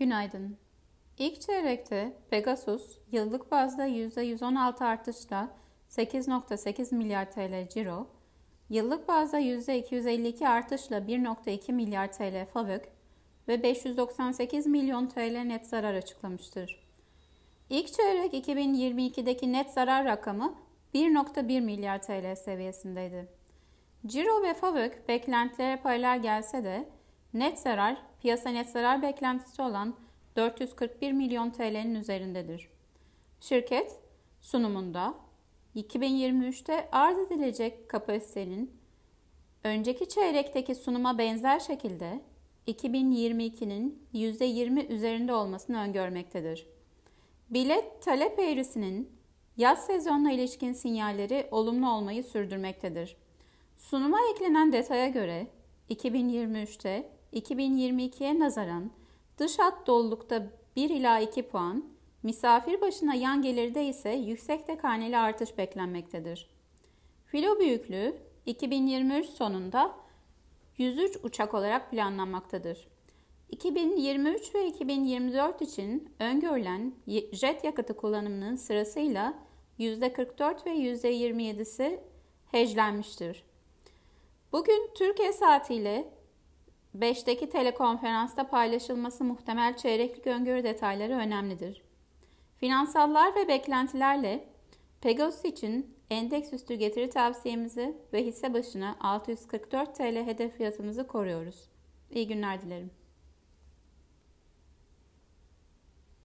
Günaydın. İlk çeyrekte Pegasus yıllık bazda %116 artışla 8.8 milyar TL ciro, yıllık bazda %252 artışla 1.2 milyar TL FAVÖK ve 598 milyon TL net zarar açıklamıştır. İlk çeyrek 2022'deki net zarar rakamı 1.1 milyar TL seviyesindeydi. Ciro ve FAVÖK beklentilere paralel gelse de net zarar piyasa net zarar beklentisi olan 441 milyon TL'nin üzerindedir. Şirket sunumunda 2023'te arz edilecek kapasitenin önceki çeyrekteki sunuma benzer şekilde 2022'nin %20 üzerinde olmasını öngörmektedir. Bilet talep eğrisinin yaz sezonuna ilişkin sinyalleri olumlu olmayı sürdürmektedir. Sunuma eklenen detaya göre 2023'te 2022'ye nazaran dış hat dolulukta 1 ila 2 puan, misafir başına yan gelirde ise yüksek tek haneli artış beklenmektedir. Filo büyüklüğü 2023 sonunda 103 uçak olarak planlanmaktadır. 2023 ve 2024 için öngörülen jet yakıtı kullanımının sırasıyla %44 ve %27'si heclenmiştir. Bugün Türkiye saatiyle 5'teki telekonferansta paylaşılması muhtemel çeyreklik öngörü detayları önemlidir. Finansallar ve beklentilerle Pegasus için endeks üstü getiri tavsiyemizi ve hisse başına 644 TL hedef fiyatımızı koruyoruz. İyi günler dilerim.